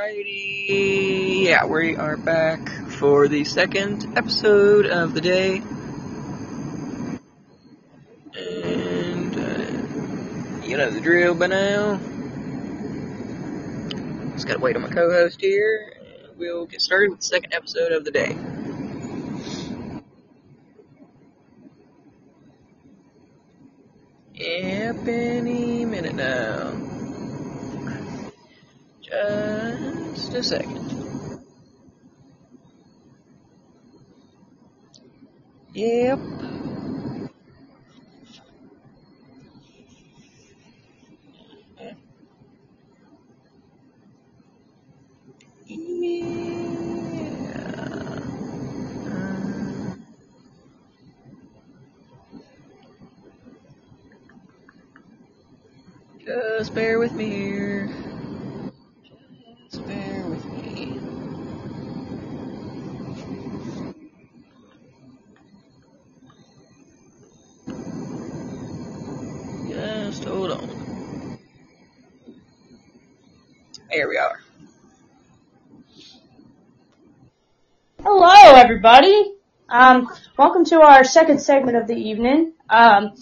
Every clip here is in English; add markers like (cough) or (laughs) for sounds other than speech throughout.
Alrighty, yeah, we are back for the second episode of the day. And, uh, you know the drill by now. Just gotta wait on my co-host here, and we'll get started with the second episode of the day. Yep, any minute now. Second. Yep. Yeah. Uh, Just bear with me here. Just bear with me. Just hold on. There we are. Hello, everybody. Um, welcome to our second segment of the evening. Um,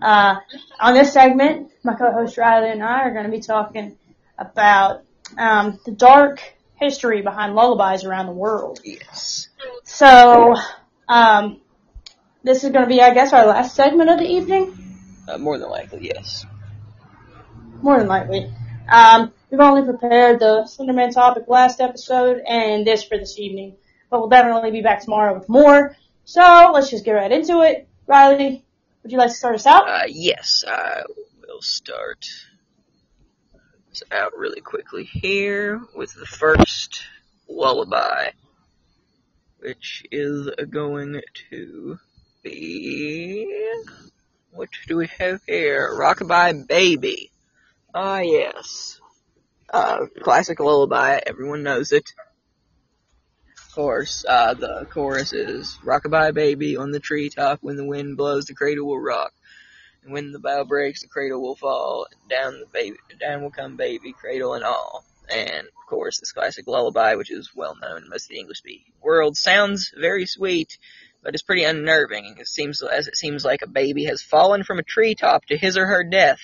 uh, on this segment, my co-host Riley and I are going to be talking about um, the dark history behind lullabies around the world. Yes. So, um, this is going to be, I guess, our last segment of the evening. Uh, more than likely, yes. More than likely. Um, we've only prepared the Slenderman topic last episode and this for this evening, but we'll definitely be back tomorrow with more. So let's just get right into it. Riley, would you like to start us out? Uh, yes, I will start this out really quickly here with the first lullaby, which is going to be. What do we have here? Rockabye Baby. Ah, yes. Uh, classic lullaby, everyone knows it. Of course, uh, the chorus is Rockabye Baby on the treetop, when the wind blows, the cradle will rock. And when the bough breaks, the cradle will fall. Down the baby, down will come baby, cradle and all. And of course, this classic lullaby, which is well known in most of the English-speaking world, sounds very sweet, but it's pretty unnerving. It seems as it seems like a baby has fallen from a treetop to his or her death,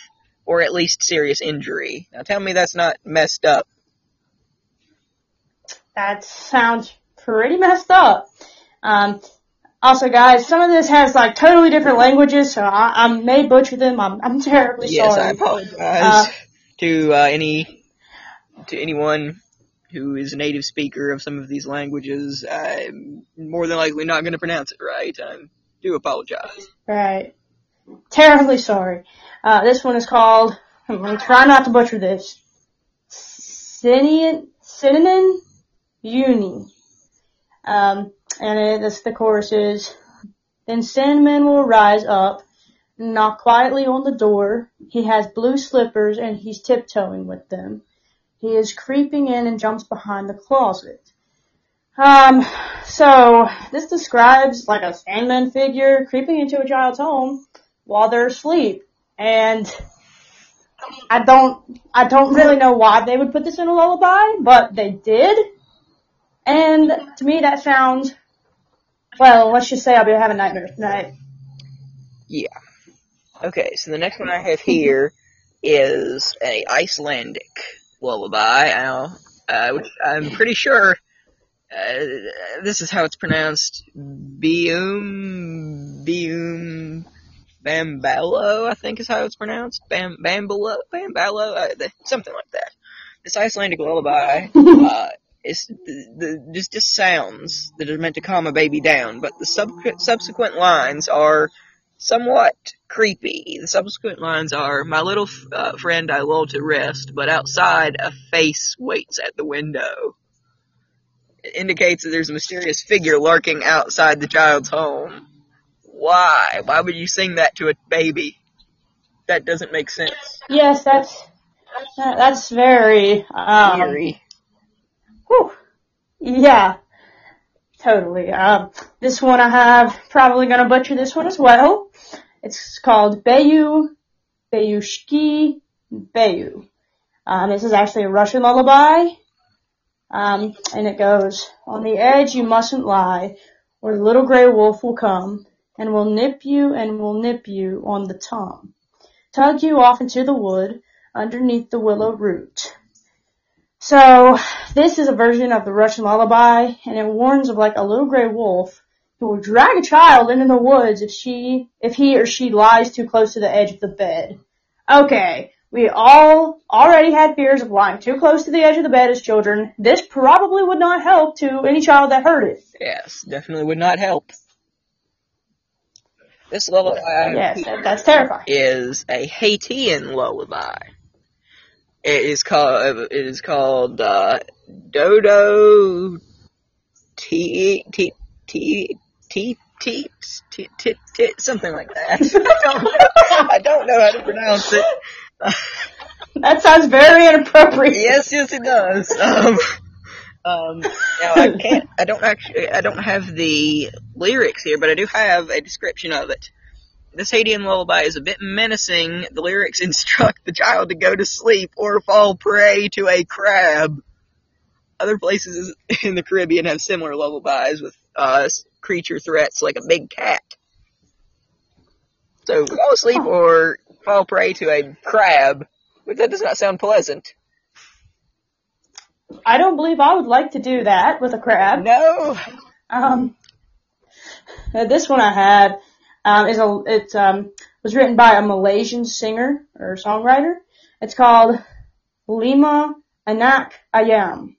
or at least serious injury. Now, tell me that's not messed up. That sounds pretty messed up. Um, also, guys, some of this has like totally different languages, so I, I may butcher them. I'm, I'm terribly Yes, sorry. I apologize Uh, to uh, any to anyone who is a native speaker of some of these languages. I'm more than likely not going to pronounce it right. I do apologize. Right. Terribly sorry. Uh, this one is called, I'm going to try not to butcher this. Synonym, uni. Um, and it, the chorus is, then Sandman will rise up, knock quietly on the door. He has blue slippers and he's tiptoeing with them. He is creeping in and jumps behind the closet. Um, so this describes like a Sandman figure creeping into a child's home while they're asleep. And I don't, I don't really know why they would put this in a lullaby, but they did. And to me that sounds, well, let's just say I'll be having nightmares tonight. Yeah. Okay, so the next one I have here is a Icelandic lullaby, now, uh, which I'm pretty sure uh, this is how it's pronounced. Bium, Bium, Bambalo, I think is how it's pronounced. Bam, Bambalo, Bambalo, uh, th- something like that. This Icelandic lullaby, (laughs) uh, is the, the, just, just sounds that are meant to calm a baby down, but the sub- subsequent lines are somewhat creepy. The subsequent lines are, My little f- uh, friend I lull to rest, but outside a face waits at the window. It indicates that there's a mysterious figure lurking outside the child's home. Why? Why would you sing that to a baby? That doesn't make sense. Yes, that's, that's very, um, Eerie. Whew. Yeah, totally. Um, this one I have probably gonna butcher this one as well. It's called Bayu, Bayushki, Bayu. Um, this is actually a Russian lullaby. Um, and it goes, on the edge you mustn't lie, or the little gray wolf will come, and will nip you and will nip you on the tongue. Tug you off into the wood, underneath the willow root. So, this is a version of the Russian lullaby, and it warns of like a little gray wolf who will drag a child into the woods if she, if he or she lies too close to the edge of the bed. Okay, we all already had fears of lying too close to the edge of the bed as children. This probably would not help to any child that heard it. Yes, definitely would not help. This lullaby yes, that's terrifying. Is a Haitian lullaby. It is called. It is called uh, Dodo T T T T T something like that. (laughs) I don't know how to pronounce it. That sounds very inappropriate. Yes, yes, it does. Um, um, (laughs) now I can't. I don't actually. I don't have the lyrics here, but I do have a description of it. This Haitian lullaby is a bit menacing. The lyrics (laughs) instruct the child to go to sleep or fall prey to a crab. Other places (laughs) in the Caribbean have similar lullabies with uh, creature threats like a big cat. So go to sleep or fall prey to a crab. But that does not sound pleasant. I don't believe I would like to do that with a crab. No. Um, uh, this one I had um, is a it um, was written by a Malaysian singer or songwriter. It's called Lima Anak Ayam.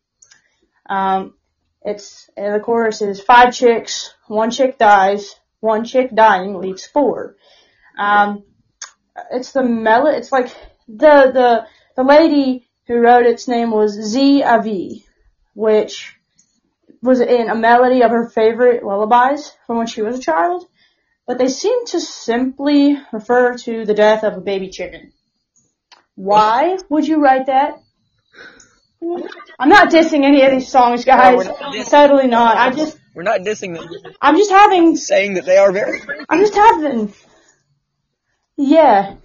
Um, it's and the chorus is five chicks, one chick dies, one chick dying leaves four. Um, it's the mel It's like the the the lady who wrote its name was Zee Avi, which was in a melody of her favorite lullabies from when she was a child, but they seem to simply refer to the death of a baby chicken. Why would you write that? I'm not dissing any of these songs, guys. dissing- totally not. I just, We're not dissing them, I'm just having, saying that they are very. I'm just having, yeah,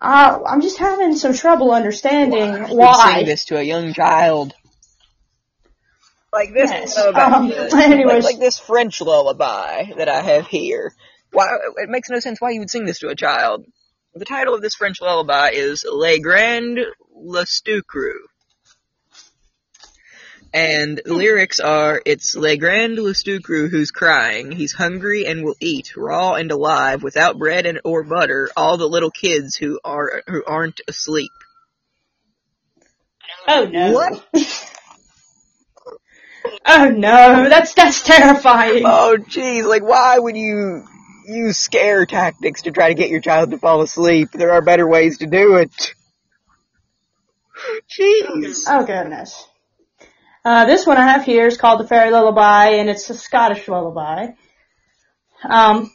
uh, I'm just having some trouble understanding why You why. Sing this to a young child. Like this, Yes, lullaby, um, like, anyways. like this French lullaby that I have here. Why it makes no sense why you would sing this to a child. The title of this French lullaby is Les Grands Lustucru. And the lyrics are, it's Le Grand Lustucru who's crying. He's hungry and will eat, raw and alive, without bread and or butter, all the little kids who are who aren't asleep. Oh no. What? (laughs) Oh no, that's, that's terrifying. Oh, jeez, like, why would you use scare tactics to try to get your child to fall asleep? There are better ways to do it. Jeez. Oh goodness. Uh, this one I have here is called the Fairy Lullaby, and it's a Scottish lullaby. Um,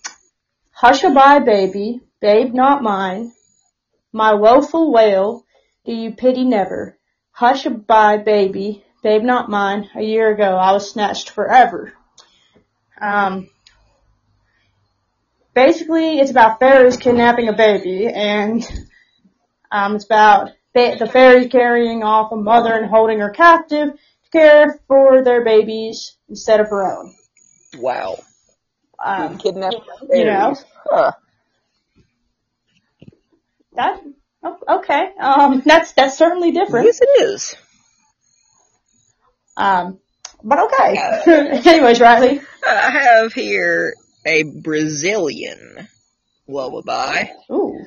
Hush-a-bye, baby, babe not mine. My woeful wail, do you pity never? Hush-a-bye, baby, babe not mine. A year ago I was snatched forever. Um, basically it's about fairies kidnapping a baby, and um, it's about the fairies carrying off a mother and holding her captive care for their babies instead of her own. Wow. Um, Kidnap you know. Huh. that okay. Um, that's that's certainly different. Yes, it is. Um, but okay. (laughs) Anyways, Riley. I have here a Brazilian lullaby. Ooh.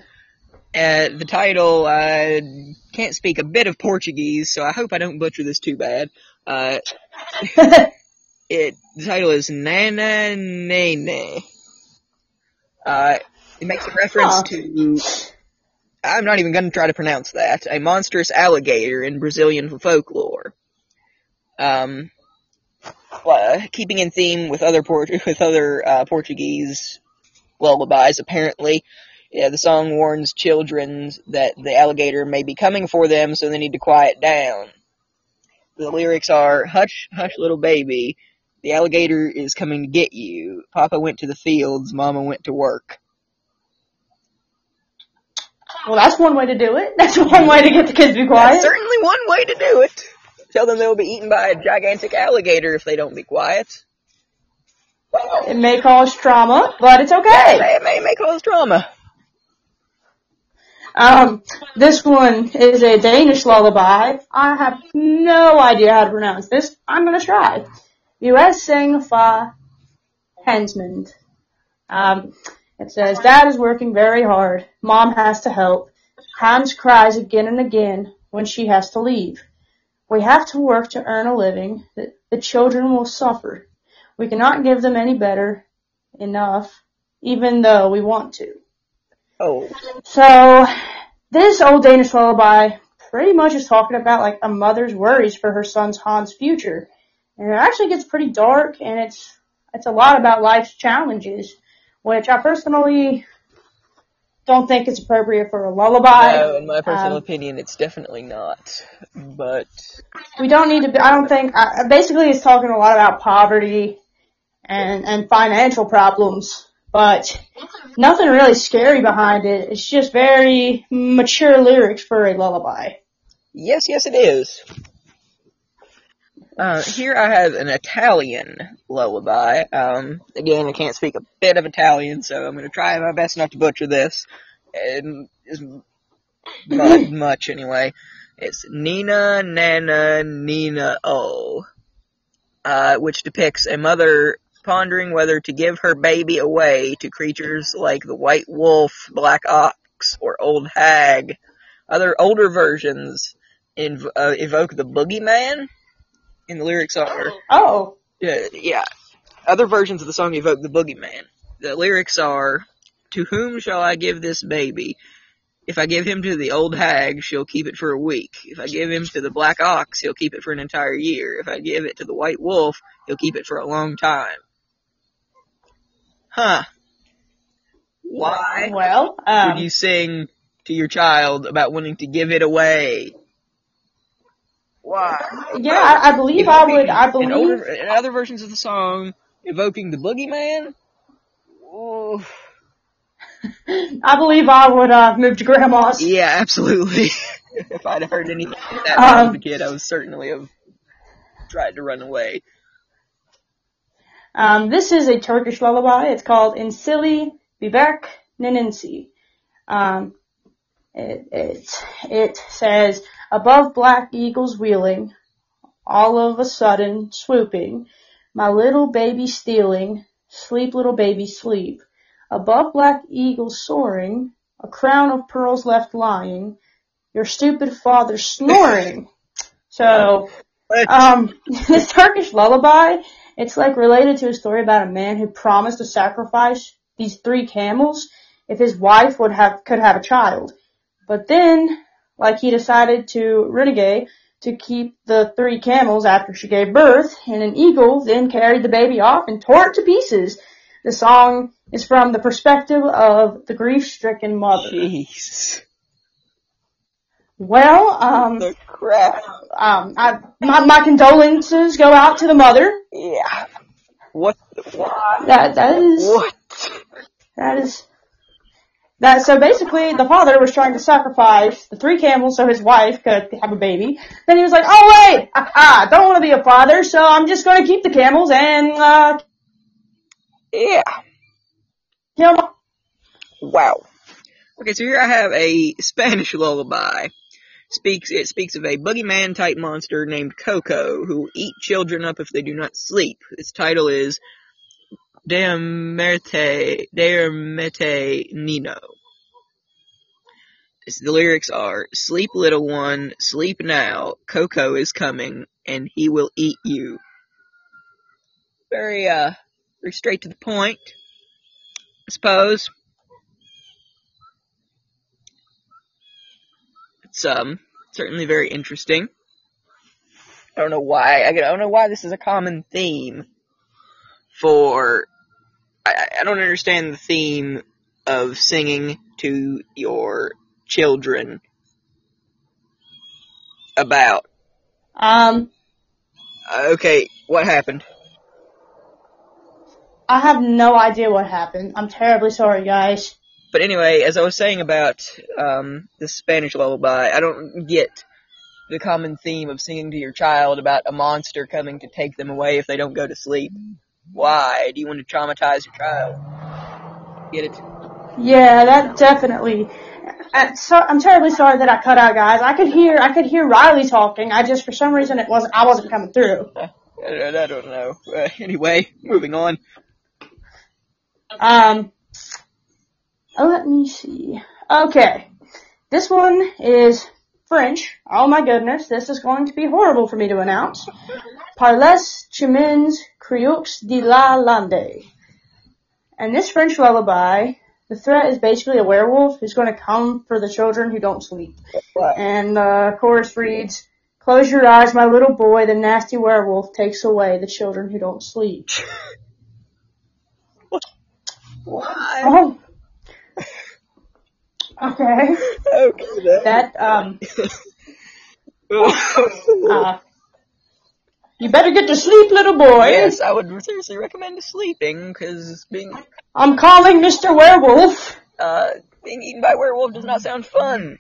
Uh, the title, I can't speak a bit of Portuguese, so I hope I don't butcher this too bad. Uh, (laughs) it, the title is Nana Nene. Uh, it makes a reference to, I'm not even gonna try to pronounce that, a monstrous alligator in Brazilian folklore. Um, uh, keeping in theme with other Port- (laughs) with other, uh, Portuguese lullabies, apparently, yeah, the song warns children that the alligator may be coming for them, so they need to quiet down. The lyrics are, hush, hush little baby, the alligator is coming to get you. Papa went to the fields, Mama went to work. Well, that's one way to do it. (laughs) That's one way to get the kids to be quiet. That's certainly one way to do it. Tell them they'll be eaten by a gigantic alligator if they don't be quiet. It may cause trauma, but it's Yeah, okay. it may, it may cause trauma. Um, this one is a Danish lullaby. I have no idea how to pronounce this. I'm gonna try. U.S. sang fa Hensmond. Um, it says, Dad is working very hard. Mom has to help. Hans cries again and again when she has to leave. We have to work to earn a living. The, the children will suffer. We cannot give them any better enough, even though we want to. Oh, So, this old Danish lullaby pretty much is talking about like a mother's worries for her son's Hans' future. And it actually gets pretty dark and it's, it's a lot about life's challenges, which I personally don't think it's appropriate for a lullaby. no, in my personal Um, opinion, it's definitely not. But we don't need to be, I don't think, uh, basically it's talking a lot about poverty and, and financial problems, but nothing really scary behind it. It's just very mature lyrics for a lullaby. yes, yes, it is. Uh, here I have an Italian lullaby. Um, again, I can't speak a bit of Italian, so I'm going to try my best not to butcher this. And as mu- (laughs) much anyway. It's Nina Nana Nina O, uh, which depicts a mother pondering whether to give her baby away to creatures like the white wolf, black ox, or old hag. Other older versions inv- uh, evoke the boogeyman, and the lyrics are Oh, yeah, yeah. Other versions of the song evoke the boogeyman. The lyrics are, To whom shall I give this baby? If I give him to the old hag, she'll keep it for a week. If I give him to the black ox, he'll keep it for an entire year. If I give it to the white wolf, he'll keep it for a long time. Huh. Why well, um, would you sing to your child about wanting to give it away? Why? yeah, I, I believe I would, I in, believe, older, in other versions of the song, evoking the boogeyman. Ooh. I believe I would, uh, move to grandma's. Yeah, absolutely. (laughs) if I'd heard anything like that when I was Um, a kid, I would certainly have tried to run away. Um, this is a Turkish lullaby. It's called Insili Bibek Ninensi. Um, it, it, it says, above black eagles wheeling, all of a sudden swooping, my little baby stealing, sleep little baby sleep. Above black eagles soaring, a crown of pearls left lying, your stupid father snoring. (laughs) So, um, (laughs) this Turkish lullaby, it's like related to a story about a man who promised to sacrifice these three camels if his wife would have, could have a child. But then, like he decided to renegade to keep the three camels after she gave birth, and an eagle then carried the baby off and tore it to pieces. The song is from the perspective of the grief-stricken mother. Jeez. Well, um, The crap. um, I, my, my condolences go out to the mother. Yeah. What? The, why? That that is What? that is that. So basically, the father was trying to sacrifice the three camels so his wife could have a baby. Then he was like, "Oh wait, ah, I don't want to be a father, so I'm just going to keep the camels and uh, Yeah. kill my." Wow. Okay, so here I have a Spanish lullaby. Speaks it speaks of a boogeyman type monster named Coco who will eat children up if they do not sleep. Its title is Deamerte Deamete Nino. The lyrics are Sleep little one, sleep now, Coco is coming, and he will eat you. Very uh very straight to the point, I suppose. It's um certainly very interesting. I don't know why. I don't know why this is a common theme for. I, I don't understand the theme of singing to your children about. Um, Okay, what happened? I have no idea what happened. I'm terribly sorry, guys. But anyway, as I was saying about um, the Spanish lullaby, I don't get the common theme of singing to your child about a monster coming to take them away if they don't go to sleep. Why? Do you want to traumatize your child? Get it? Yeah, that definitely. Uh, so, I'm terribly sorry that I cut out, guys. I could hear, I could hear Riley talking. I just, for some reason, it wasn't, I wasn't coming through. I, (laughs) I don't know. Uh, anyway, moving on. Um, let me see. Okay, this one is French. Oh my goodness, this is going to be horrible for me to announce. Parles chemins creux de la lande. And this French lullaby, the threat is basically a werewolf who's going to come for the children who don't sleep. And the uh, chorus reads, Close your eyes, my little boy, the nasty werewolf takes away the children who don't sleep. (laughs) Why? Oh. Okay. Okay, That, um, (laughs) uh, you better get to sleep, little boy. yes, I would seriously recommend sleeping because being I'm calling Mr. Werewolf. uh being eaten by werewolf does not sound fun.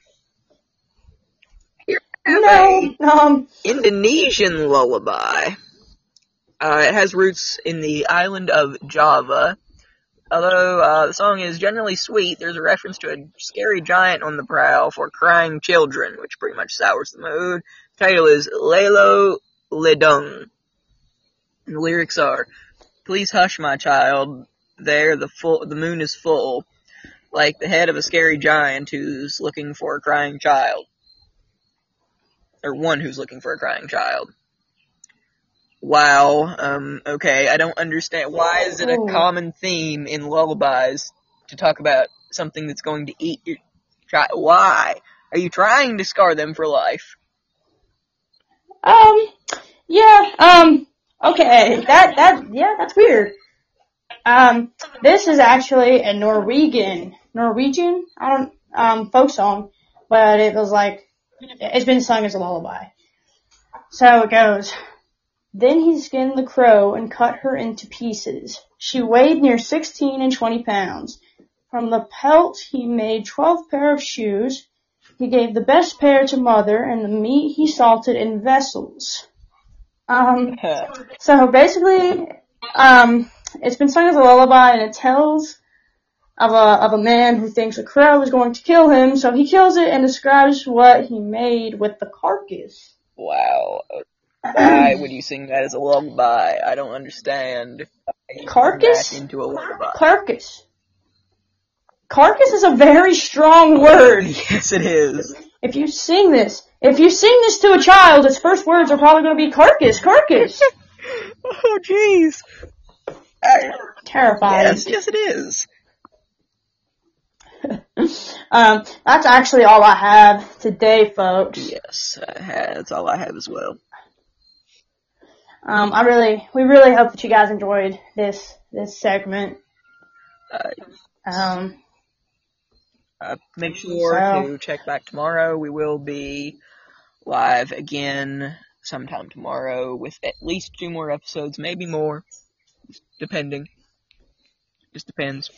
Here No, um, Indonesian lullaby. Uh, it has roots in the island of Java. Although uh, the song is generally sweet, there's a reference to a scary giant on the prowl for crying children, which pretty much sours the mood. The title is Lelo Ledung. And the lyrics are, Please hush, my child. There, the full, the moon is full, like the head of a scary giant who's looking for a crying child. Or one who's looking for a crying child. Wow, um, okay, I don't understand. Why is it a Oh. common theme in lullabies to talk about something that's going to eat your child? Why? Are you trying to scar them for life? um, yeah, um, okay, that, that, yeah, that's weird. Um, this is actually a Norwegian, Norwegian, I don't, um, folk song, but it was like, it's been sung as a lullaby. So it goes, then he skinned the crow and cut her into pieces. She weighed near 16 and 20 pounds. From the pelt he made 12 pair of shoes. He gave the best pair to mother and the meat he salted in vessels. Um, (laughs) so basically, um, it's been sung as a lullaby and it tells of a, of a man who thinks a crow is going to kill him, so he kills it and describes what he made with the carcass. wow. Why would you sing that as a lullaby? I don't understand. Carcass? Into a lullaby. Carcass. Carcass is a very strong word. (laughs) Yes, it is. If you sing this, if you sing this to a child, its first words are probably going to be carcass, carcass. (laughs) Oh, jeez. Terrifying. Yes, yes, it is. (laughs) um, that's actually all I have today, folks. Yes, I that's all I have as well. Um, I really, we really hope that you guys enjoyed this this segment. Uh, Um, uh, make sure So- to check back tomorrow. We will be live again sometime tomorrow with at least two more episodes, maybe more, depending. Just depends.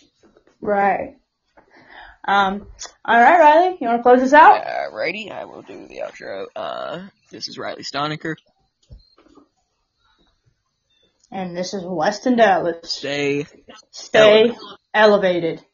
right. Um, all right, Riley, you want to close this out? Alrighty, I will do the outro. Uh, this is Riley Stoniker. And this is Weston Dallas. Stay Stay elevated.